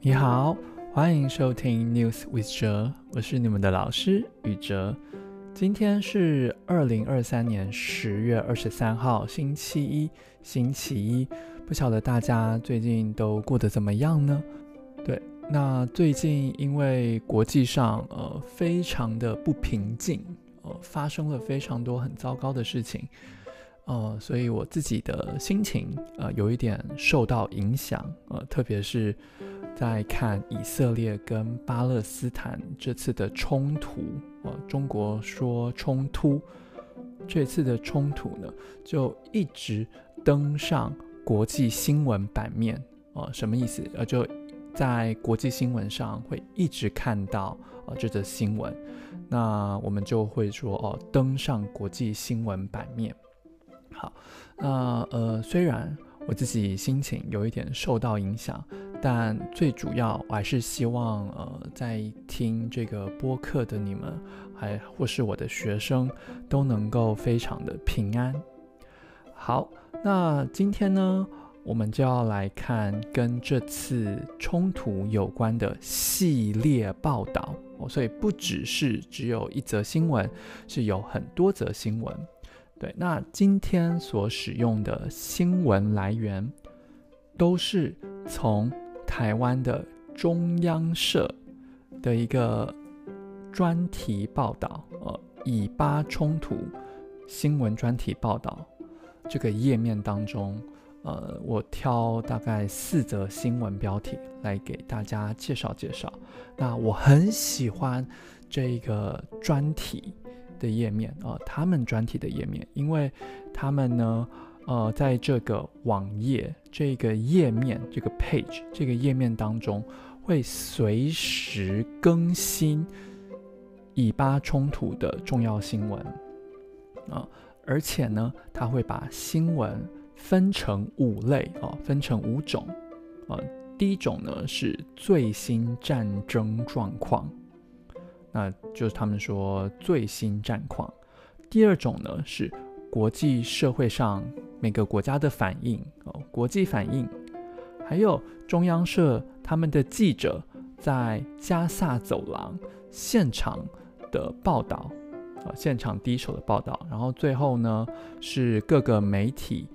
你好，欢迎收听 News with 哲，我是你们的老师宇哲。今天是二零二三年十月二十三号，星期一，星期一。不晓得大家最近都过得怎么样呢？对，那最近因为国际上呃非常的不平静，呃发生了非常多很糟糕的事情，呃，所以我自己的心情呃有一点受到影响，呃，特别是在看以色列跟巴勒斯坦这次的冲突，呃，中国说冲突，这次的冲突呢就一直登上。国际新闻版面，呃，什么意思？呃，就在国际新闻上会一直看到呃这则新闻，那我们就会说哦，登上国际新闻版面。好，那呃，虽然我自己心情有一点受到影响，但最主要我还是希望呃，在听这个播客的你们，还或是我的学生，都能够非常的平安。好。那今天呢，我们就要来看跟这次冲突有关的系列报道，所以不只是只有一则新闻，是有很多则新闻。对，那今天所使用的新闻来源，都是从台湾的中央社的一个专题报道，呃，以巴冲突新闻专题报道。这个页面当中，呃，我挑大概四则新闻标题来给大家介绍介绍。那我很喜欢这个专题的页面啊，他们专题的页面，因为他们呢，呃，在这个网页、这个页面、这个 page、这个页面当中，会随时更新以巴冲突的重要新闻啊。而且呢，他会把新闻分成五类啊，分成五种啊。第一种呢是最新战争状况，那就是他们说最新战况。第二种呢是国际社会上每个国家的反应哦，国际反应，还有中央社他们的记者在加萨走廊现场的报道。啊，现场第一手的报道，然后最后呢是各个媒体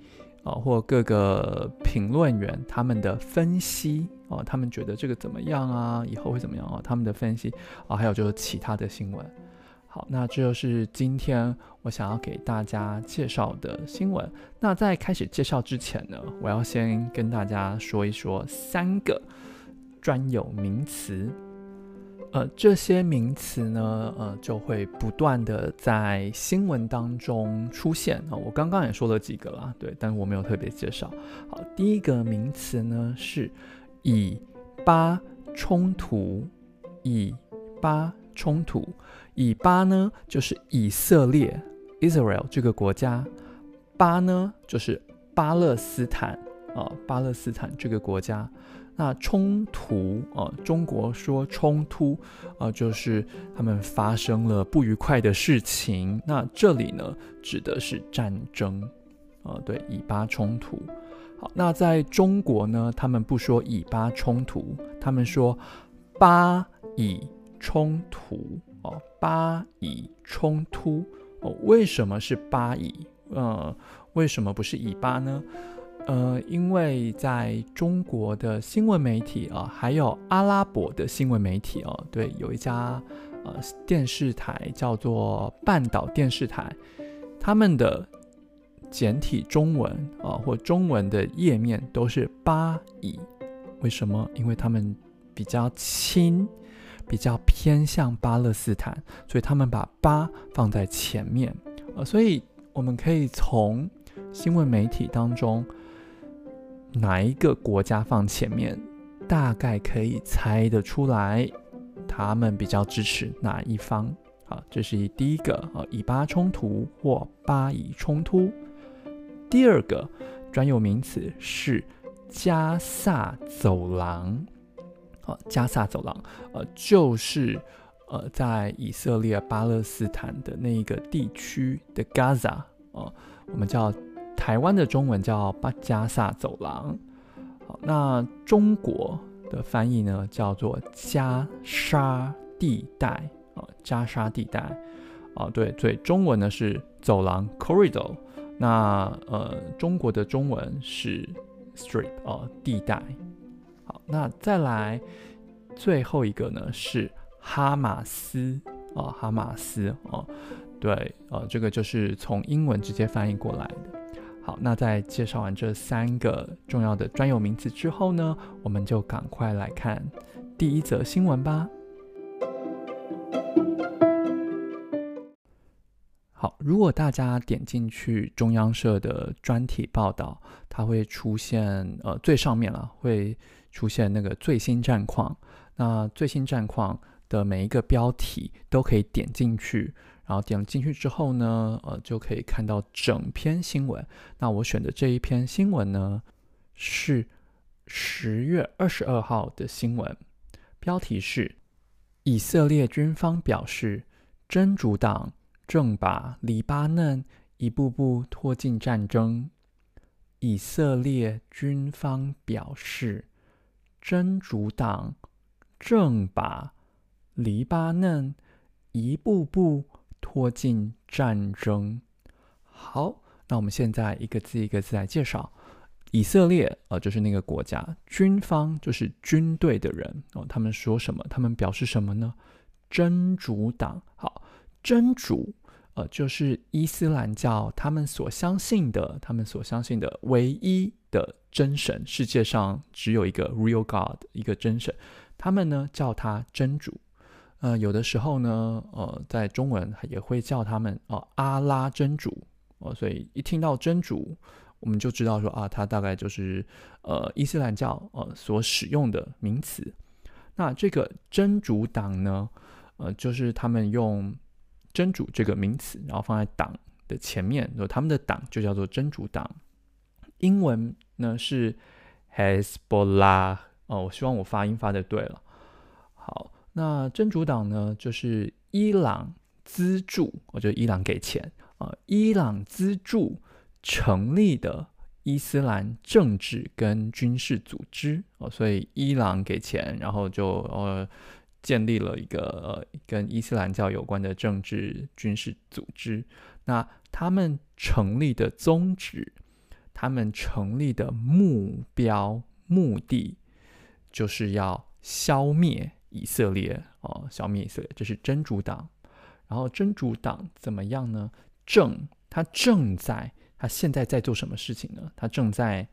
啊或各个评论员他们的分析啊，他们觉得这个怎么样啊，以后会怎么样啊，他们的分析啊，还有就是其他的新闻。好，那这就是今天我想要给大家介绍的新闻。那在开始介绍之前呢，我要先跟大家说一说三个专有名词。呃，这些名词呢，呃，就会不断的在新闻当中出现啊、我刚刚也说了几个啦，对，但我没有特别介绍。好，第一个名词呢是以巴冲突，以巴冲突，以巴呢就是以色列 （Israel） 这个国家，巴呢就是巴勒斯坦啊、巴勒斯坦这个国家。那冲突啊，中国说冲突啊，就是他们发生了不愉快的事情。那这里呢，指的是战争啊，对，以巴冲突。好，那在中国呢，他们不说以巴冲突，他们说巴以冲突哦，巴以冲突哦。为什么是巴以？呃，为什么不是以巴呢？呃，因为在中国的新闻媒体啊，还有阿拉伯的新闻媒体哦，对，有一家呃电视台叫做半岛电视台，他们的简体中文啊或中文的页面都是巴以，为什么？因为他们比较亲，比较偏向巴勒斯坦，所以他们把巴放在前面，呃，所以我们可以从新闻媒体当中。哪一个国家放前面，大概可以猜得出来，他们比较支持哪一方。好，这是第一个啊，以巴冲突或巴以冲突。第二个专有名词是加萨走廊。好，加萨走廊，呃，就是呃，在以色列巴勒斯坦的那一个地区的 Gaza 啊，我们叫。台湾的中文叫巴加萨走廊。好，那中国的翻译呢，叫做加沙地带啊，加沙地带啊，对，所以中文呢是走廊 （corridor），那呃，中国的中文是 strip 啊，地带。好，那再来最后一个呢是哈马斯啊，哈马斯啊，对，呃，这个就是从英文直接翻译过来的。好，那在介绍完这三个重要的专有名词之后呢，我们就赶快来看第一则新闻吧。如果大家点进去中央社的专题报道，它会出现呃最上面了会。出现那个最新战况，那最新战况的每一个标题都可以点进去，然后点进去之后呢，呃，就可以看到整篇新闻。那我选的这一篇新闻呢，是十月二十二号的新闻，标题是：以色列军方表示，真主党正把黎巴嫩一步步拖进战争。以色列军方表示。真主党正把黎巴嫩一步步拖进战争。好，那我们现在一个字一个字来介绍。以色列，呃，就是那个国家，军方就是军队的人哦。他们说什么？他们表示什么呢？真主党，好，真主，呃，就是伊斯兰教他们所相信的，他们所相信的唯一的。真神，世界上只有一个 real God，一个真神，他们呢叫他真主，呃，有的时候呢，呃，在中文也会叫他们哦、呃、阿拉真主，哦、呃，所以一听到真主，我们就知道说啊，他大概就是呃伊斯兰教呃所使用的名词。那这个真主党呢，呃，就是他们用真主这个名词，然后放在党的前面，说他们的党就叫做真主党。英文呢是 Hezbollah 哦，我希望我发音发的对了。好，那真主党呢就是伊朗资助，我觉得伊朗给钱啊、伊朗资助成立的伊斯兰政治跟军事组织哦，所以伊朗给钱，然后就呃建立了一个呃跟伊斯兰教有关的政治军事组织。那他们成立的宗旨。他们成立的目标目的就是要消灭以色列哦，消灭以色列，这是真主党。然后真主党怎么样呢？正，他正在，他现在在做什么事情呢？他正在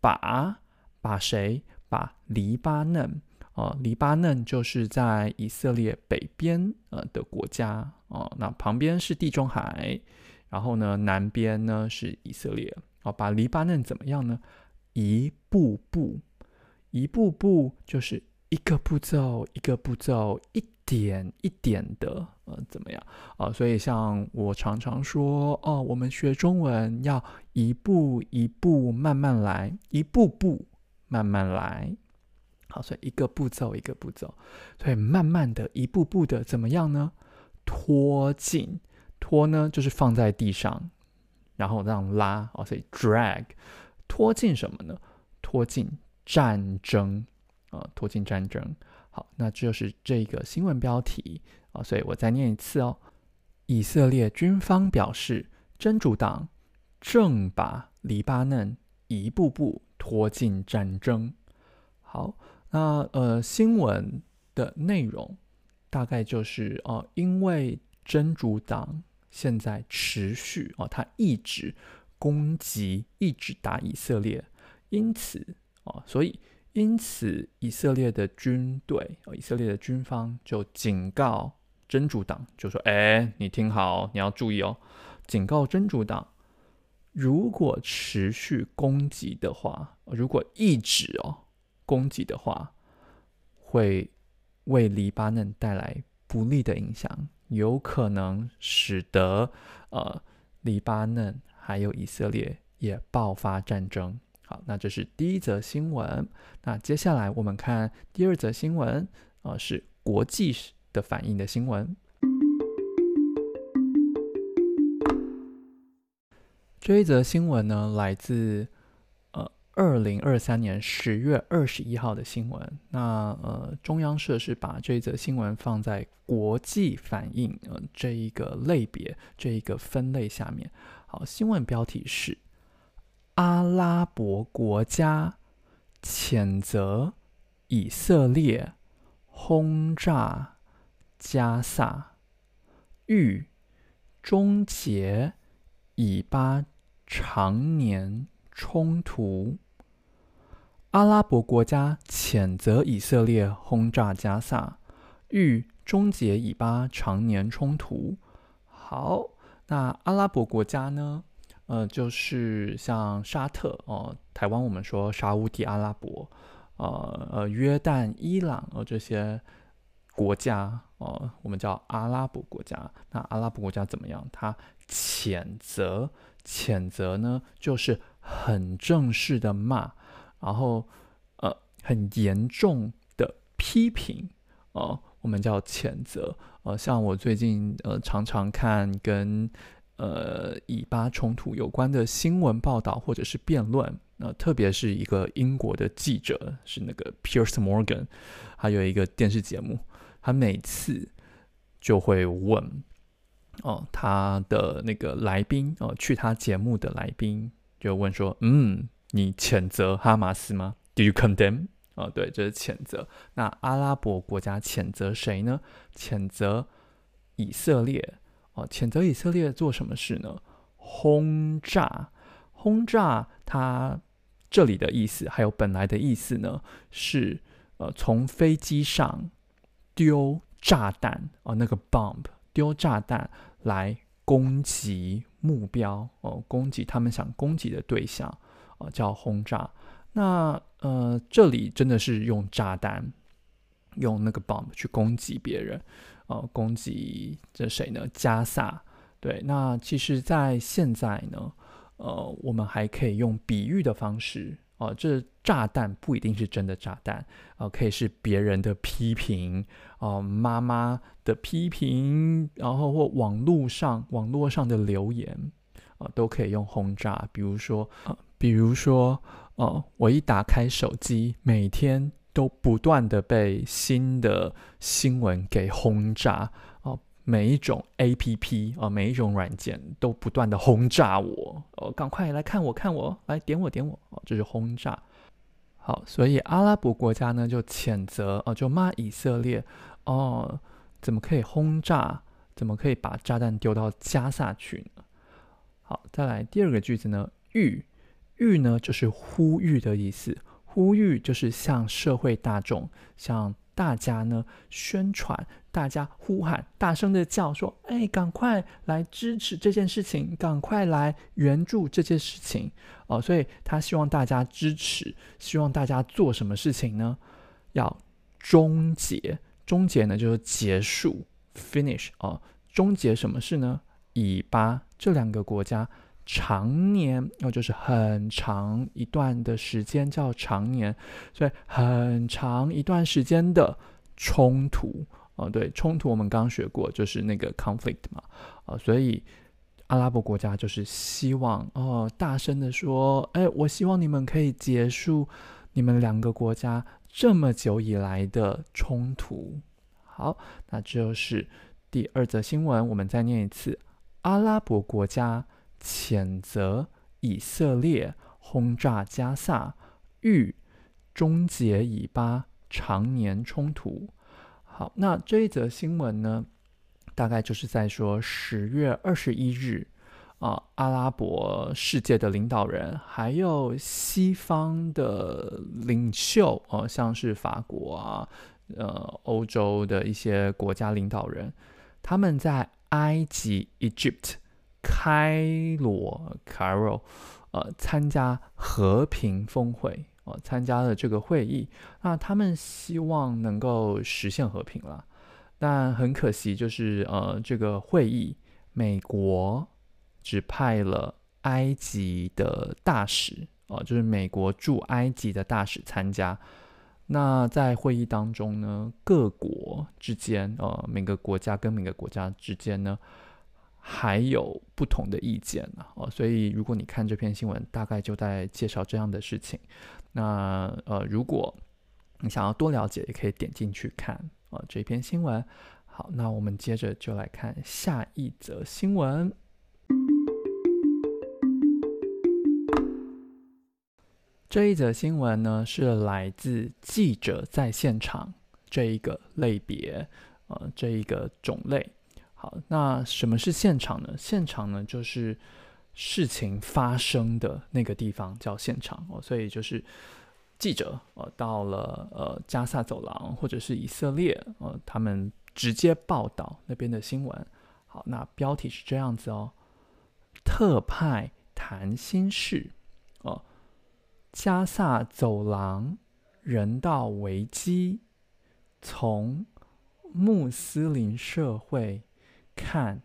把把谁？把黎巴嫩哦，黎巴嫩就是在以色列北边呃的国家哦，那旁边是地中海，然后呢南边呢是以色列。好，把黎巴嫩怎么样呢？一步步，一步步，就是一个步骤，一个步骤，一点一点的，呃，怎么样？啊、所以像我常常说，哦、我们学中文要一步一步慢慢来，一步步慢慢来。好，所以一个步骤一个步骤，所以慢慢的一步步的怎么样呢？拖进，拖呢就是放在地上。然后这样拉哦，所以 drag 拖进什么呢？拖进战争啊、呃，拖进战争。好，那这就是这个新闻标题啊、所以我再念一次哦。以色列军方表示，真主党正把黎巴嫩一步步拖进战争。好，那呃，新闻的内容大概就是哦、因为真主党。现在持续哦，他一直攻击，一直打以色列，因此哦，所以因此以色列的军队，以色列的军方就警告真主党，就说：“哎，你听好，你要注意哦，警告真主党，如果持续攻击的话，如果一直哦攻击的话，会为黎巴嫩带来不利的影响。”有可能使得呃黎巴嫩还有以色列也爆发战争。好，那这是第一则新闻。那接下来我们看第二则新闻，呃，是国际的反应的新闻。这一则新闻呢，来自二零二三年十月二十一号的新闻。那呃，中央社是把这则新闻放在国际反应呃这一个类别这一个分类下面。好，新闻标题是：阿拉伯国家谴责以色列轰炸加萨，欲终结以巴常年冲突。阿拉伯国家谴责以色列轰炸加萨，欲终结以巴常年冲突。好，那阿拉伯国家呢？呃，就是像沙特哦、台湾我们说沙乌地阿拉伯，呃呃，约旦、伊朗呃这些国家哦、我们叫阿拉伯国家。那阿拉伯国家怎么样？他谴责，谴责呢，就是很正式的骂，然后呃，很严重的批评哦、呃，我们叫谴责。呃，像我最近呃常常看跟呃以巴冲突有关的新闻报道或者是辩论，呃、特别是一个英国的记者是那个 Piers Morgan，还有一个电视节目，他每次就会问。哦，他的那个来宾哦，去他节目的来宾就问说：“嗯，你谴责哈马斯吗？Do you condemn？” 哦，对，这、就是谴责。那阿拉伯国家谴责谁呢？谴责以色列。哦，谴责以色列做什么事呢？轰炸，轰炸。它这里的意思还有本来的意思呢，是呃，从飞机上丢炸弹哦，那个 bomb 丢炸弹。来攻击目标哦，攻击他们想攻击的对象哦，叫轰炸。那呃，这里真的是用炸弹，用那个 bomb 去攻击别人哦，攻击这谁呢？加萨。对，那其实，在现在呢，呃，我们还可以用比喻的方式。哦，这炸弹不一定是真的炸弹，哦，可以是别人的批评，哦，妈妈的批评，然后或网络上网络上的留言，啊，都可以用轰炸。比如说，啊，比如说，哦，我一打开手机，每天都不断的被新的新闻给轰炸。哦每一种 APP 啊，每一种软件都不断的轰炸我，哦，赶快来看我，看我，来点我，点我，哦，这是轰炸。好，所以阿拉伯国家呢就谴责，哦，就骂以色列，哦，怎么可以轰炸？怎么可以把炸弹丢到加萨去呢？好，再来第二个句子呢，欲，吁呢就是呼吁的意思，呼吁就是向社会大众，向。大家呢宣传，大家呼喊，大声的叫说：“哎，赶快来支持这件事情，赶快来援助这件事情。”哦，所以他希望大家支持，希望大家做什么事情呢？要终结，终结呢就是结束，finish 哦，终结什么事呢？以巴这两个国家。常年，那、哦、就是很长一段的时间叫常年，所以很长一段时间的冲突哦，对，冲突我们刚学过，就是那个 conflict 嘛，啊、哦，所以阿拉伯国家就是希望哦，大声的说，哎，我希望你们可以结束你们两个国家这么久以来的冲突。好，那这就是第二则新闻，我们再念一次，阿拉伯国家。谴责以色列轰炸加萨，欲终结以巴常年冲突。好，那这一则新闻呢，大概就是在说十月二十一日啊、阿拉伯世界的领导人，还有西方的领袖，哦、呃，像是法国啊，呃，欧洲的一些国家领导人，他们在埃及 （Egypt）。开罗 （Cairo） 呃，参加和平峰会、呃，参加了这个会议。那他们希望能够实现和平了，但很可惜，就是呃，这个会议，美国只派了埃及的大使、呃，就是美国驻埃及的大使参加。那在会议当中呢，各国之间呃，每个国家跟每个国家之间呢。还有不同的意见呢，哦，所以如果你看这篇新闻，大概就在介绍这样的事情。那呃，如果你想要多了解，也可以点进去看啊这篇新闻。好，那我们接着就来看下一则新闻。这一则新闻呢，是来自记者在现场这一个类别，呃，这一个种类。好，那什么是现场呢？现场呢，就是事情发生的那个地方叫现场哦。所以就是记者呃到了呃加萨走廊或者是以色列呃，他们直接报道那边的新闻。好，那标题是这样子哦：特派谈心事哦，加萨走廊人道危机，从穆斯林社会。看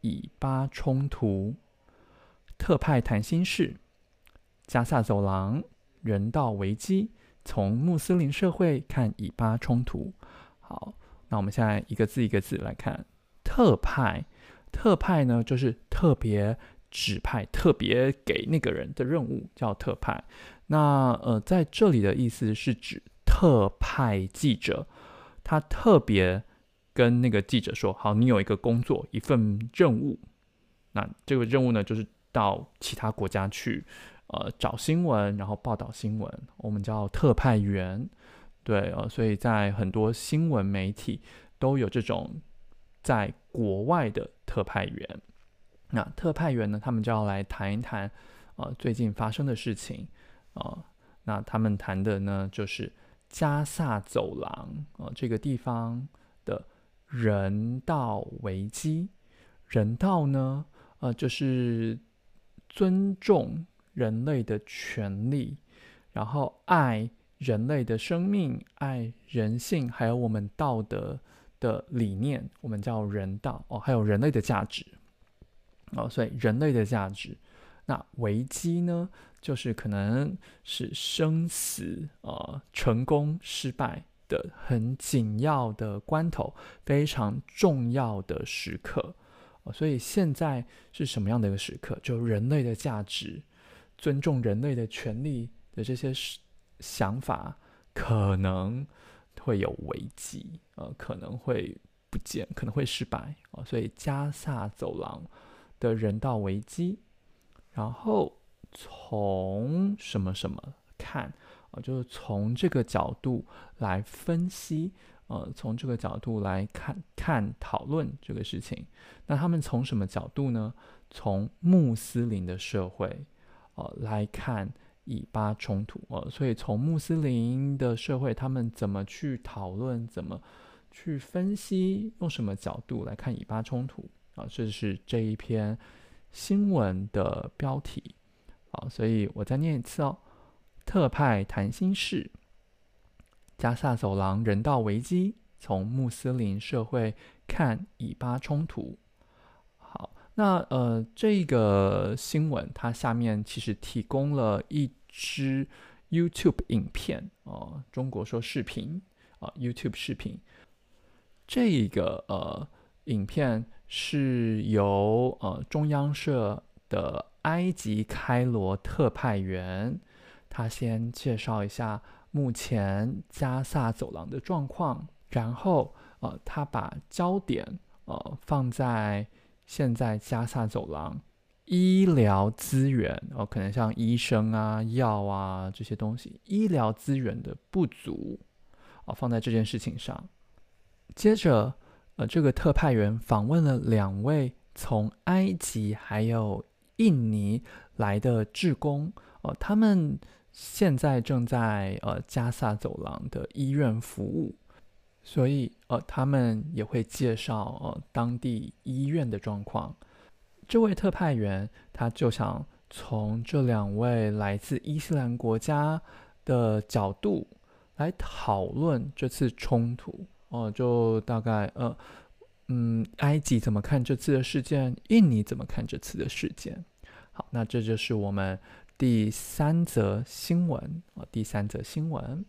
以巴冲突，特派谈心事，加萨走廊人道危机，从穆斯林社会看以巴冲突。好，那我们现在一个字一个字来看。特派，特派呢，就是特别指派，特别给那个人的任务叫特派。那呃，在这里的意思是指特派记者，他特别。跟那个记者说：“好，你有一个工作，一份任务。那这个任务呢，就是到其他国家去，呃，找新闻，然后报道新闻。我们叫特派员，对，呃，所以在很多新闻媒体都有这种在国外的特派员。那特派员呢，他们就要来谈一谈，呃，最近发生的事情，呃，那他们谈的呢，就是加萨走廊，呃，这个地方。”人道危机，人道呢，呃，就是尊重人类的权利，然后爱人类的生命，爱人性，还有我们道德的理念，我们叫人道哦，还有人类的价值哦，所以人类的价值。那危机呢，就是可能是生死，呃，成功失败。的很紧要的关头，非常重要的时刻，所以现在是什么样的一个时刻？就人类的价值、尊重人类的权利的这些想法，可能会有危机，呃，可能会不见，可能会失败，所以加萨走廊的人道危机，然后从什么什么看？就是从这个角度来分析，呃，从这个角度来看看讨论这个事情。那他们从什么角度呢？从穆斯林的社会，呃，来看以巴冲突。呃，所以从穆斯林的社会，他们怎么去讨论，怎么去分析，用什么角度来看以巴冲突？啊，这是这一篇新闻的标题。好，所以我再念一次哦。特派谈心事，加萨走廊人道危机，从穆斯林社会看以巴冲突。好，那呃，这个新闻它下面其实提供了一支 YouTube 影片啊、呃，中国说视频啊、呃，YouTube 视频。这个呃影片是由呃中央社的埃及开罗特派员。他先介绍一下目前加萨走廊的状况，然后呃，他把焦点呃放在现在加萨走廊医疗资源呃，可能像医生啊、药啊这些东西，医疗资源的不足啊、放在这件事情上。接着呃，这个特派员访问了两位从埃及还有印尼来的志工呃，他们。现在正在呃加萨走廊的医院服务，所以呃他们也会介绍呃当地医院的状况。这位特派员他就想从这两位来自伊斯兰国家的角度来讨论这次冲突哦、呃，就大概呃嗯埃及怎么看这次的事件，印尼怎么看这次的事件。好，那这就是我们。第三则新闻啊，第三则新闻。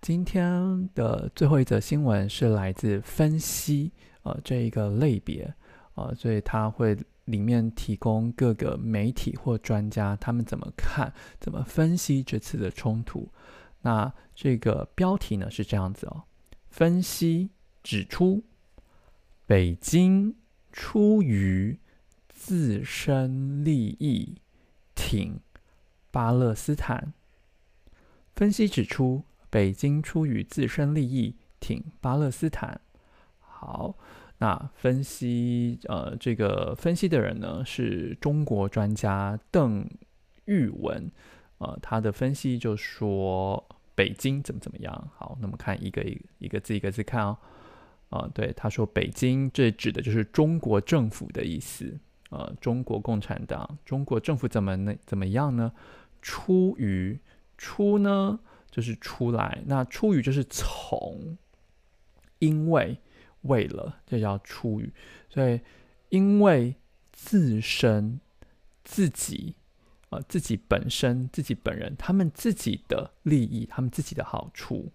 今天的最后一则新闻是来自分析呃这一个类别、呃，所以它会里面提供各个媒体或专家他们怎么看、怎么分析这次的冲突。那这个标题呢是这样子哦，分析指出，北京出于自身利益挺巴勒斯坦。分析指出，北京出于自身利益挺巴勒斯坦。好，那分析呃，这个分析的人呢是中国专家邓玉文，呃，他的分析就说北京怎么怎么样。好，那么看一个一个一个字一个字看哦。啊、对，他说北京这指的就是中国政府的意思。呃，中国共产党，中国政府怎么那怎么样呢？出于。出呢，就是出来，那出于就是从，因为为了，这叫出于，所以因为自身自己啊、自己本身自己本人，他们自己的利益，他们自己的好处，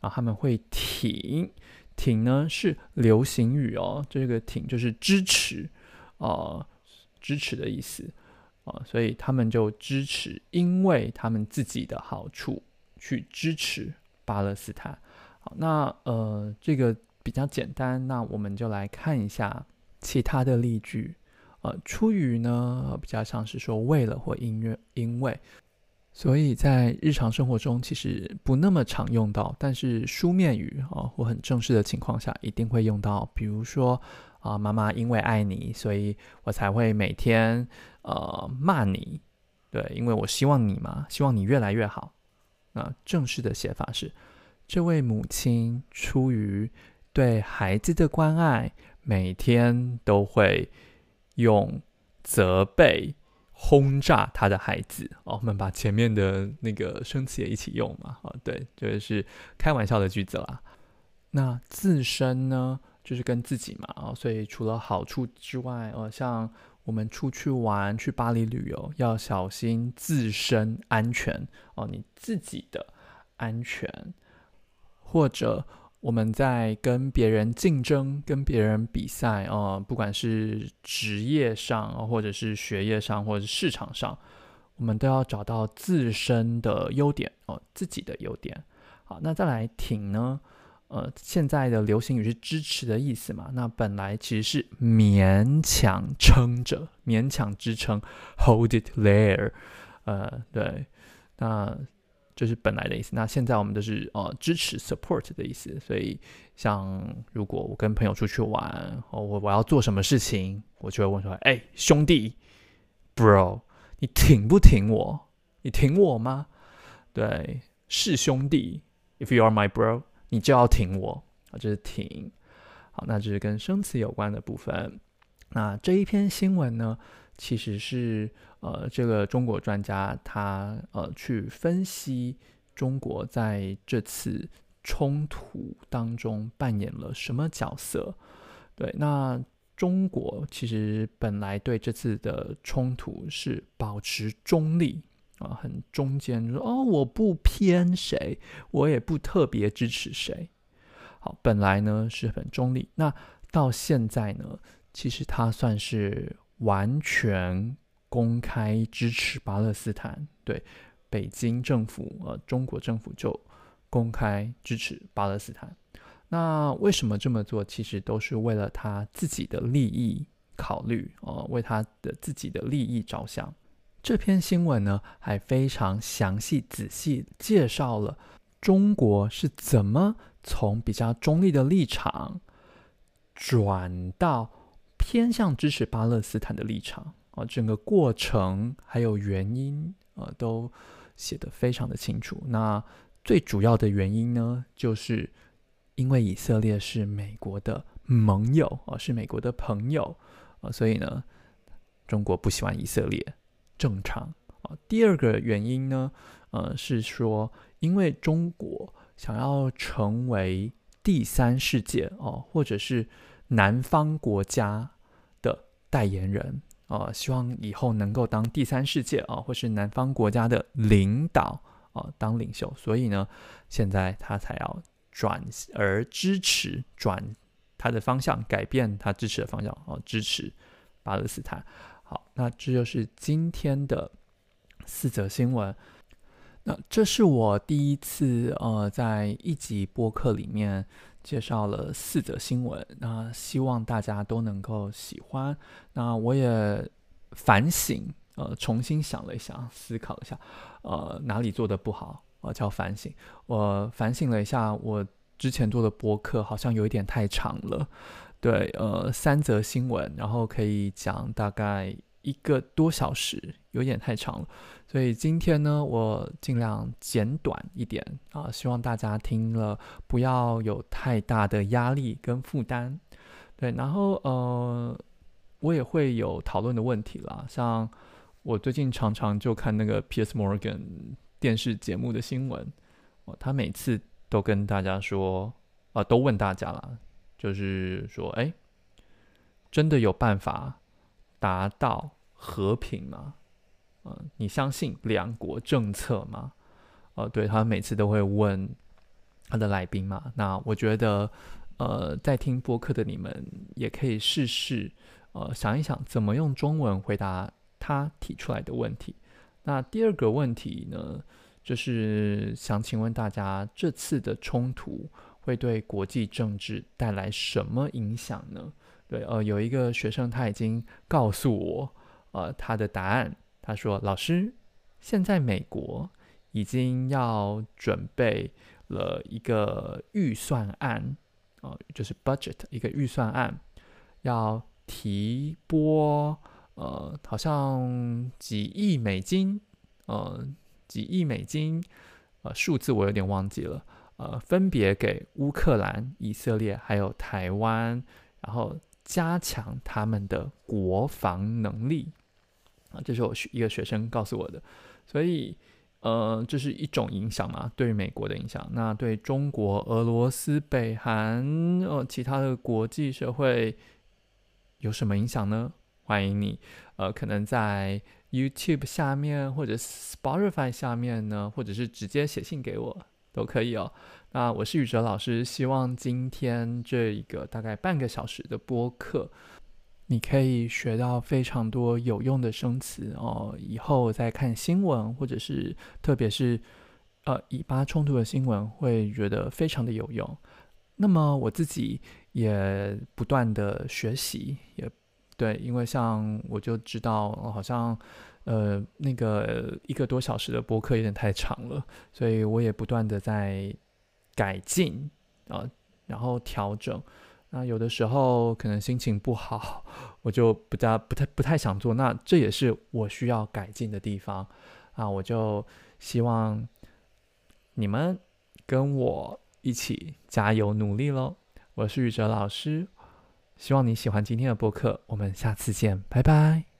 然后他们会挺，挺呢是流行语哦，这个挺就是支持啊、呃，支持的意思。啊、所以他们就支持，因为他们自己的好处去支持巴勒斯坦。好，那呃，这个比较简单，那我们就来看一下其他的例句。呃，出于呢，比较像是说为了或因为，因为，所以在日常生活中其实不那么常用到，但是书面语啊、哦、或很正式的情况下一定会用到，比如说。啊，妈妈，因为爱你，所以我才会每天呃骂你，对，因为我希望你嘛，希望你越来越好。那正式的写法是，这位母亲出于对孩子的关爱，每天都会用责备轰炸他的孩子。哦，我们把前面的那个生词也一起用嘛，啊，对，这就是开玩笑的句子啦。那自身呢？就是跟自己嘛，啊，所以除了好处之外，哦，像我们出去玩，去巴黎旅游，要小心自身安全哦，你自己的安全，或者我们在跟别人竞争、跟别人比赛，哦，不管是职业上，或者是学业上，或者是市场上，我们都要找到自身的优点哦，自己的优点。好，那再来挺呢？呃，现在的流行语是支持的意思嘛？那本来其实是勉强撑着、勉强支撑，hold it there。呃，对，那就是本来的意思。那现在我们都是呃支持 support 的意思。所以，像如果我跟朋友出去玩，我我要做什么事情，我就会问说：“哎，兄弟，bro，你挺不挺我？你挺我吗？”对，是兄弟，if you are my bro。你就要挺我啊，这是挺好，那这是跟生词有关的部分。那这一篇新闻呢，其实是呃，这个中国专家他呃去分析中国在这次冲突当中扮演了什么角色。对，那中国其实本来对这次的冲突是保持中立。啊，很中间，说哦，我不偏谁，我也不特别支持谁。好，本来呢是很中立，那到现在呢，其实他算是完全公开支持巴勒斯坦。对，北京政府，呃，中国政府就公开支持巴勒斯坦。那为什么这么做？其实都是为了他自己的利益考虑，呃，为他的自己的利益着想。这篇新闻呢，还非常详细仔细介绍了中国是怎么从比较中立的立场转到偏向支持巴勒斯坦的立场啊，整个过程还有原因啊，都写得非常的清楚。那最主要的原因呢，就是因为以色列是美国的盟友啊，是美国的朋友啊，所以呢，中国不喜欢以色列。正常啊。第二个原因呢，呃，是说，因为中国想要成为第三世界哦，或者是南方国家的代言人呃，希望以后能够当第三世界啊，或是南方国家的领导啊，当领袖，所以呢，现在他才要转而支持转他的方向，改变他支持的方向哦，支持巴勒斯坦。好，那这就是今天的四则新闻。那这是我第一次呃，在一集播客里面介绍了四则新闻。那希望大家都能够喜欢。那我也反省，呃，重新想了一下，思考一下，呃，哪里做得不好，呃，叫反省。我反省了一下，我之前做的播客好像有一点太长了。对，呃，三则新闻，然后可以讲大概一个多小时，有点太长了。所以今天呢，我尽量简短一点啊，希望大家听了不要有太大的压力跟负担。对，然后呃，我也会有讨论的问题啦，像我最近常常就看那个 P.S. Morgan 电视节目的新闻，他每次都跟大家说，啊，都问大家啦，就是说，哎，真的有办法达到和平吗？嗯、你相信两国政策吗？呃，对，他每次都会问他的来宾嘛。那我觉得，呃，在听播客的你们也可以试试，呃，想一想怎么用中文回答他提出来的问题。那第二个问题呢，就是想请问大家，这次的冲突会对国际政治带来什么影响呢？对，呃，有一个学生他已经告诉我，呃，他的答案。他说：“老师，现在美国已经要准备了一个预算案，呃，就是 budget 一个预算案，要提拨呃，好像几亿美金，呃，几亿美金，呃，数字我有点忘记了，呃，分别给乌克兰、以色列还有台湾，然后加强他们的国防能力。”啊，这是我一个学生告诉我的，所以，呃，这是一种影响嘛，对美国的影响。那对中国、俄罗斯、北韩，呃，其他的国际社会有什么影响呢？欢迎你，呃，可能在 YouTube 下面或者 Spotify 下面呢，或者是直接写信给我都可以哦。那我是宇哲老师，希望今天这一个大概半个小时的播客。你可以学到非常多有用的生词哦，以后再看新闻，或者是特别是呃以巴冲突的新闻，会觉得非常的有用。那么我自己也不断的学习，也对，因为像我就知道，好像呃那个一个多小时的播客有点太长了，所以我也不断的在改进啊，然后调整。那有的时候可能心情不好，我就不大不太不太想做。那这也是我需要改进的地方啊！我就希望你们跟我一起加油努力喽！我是宇哲老师，希望你喜欢今天的播客，我们下次见，拜拜。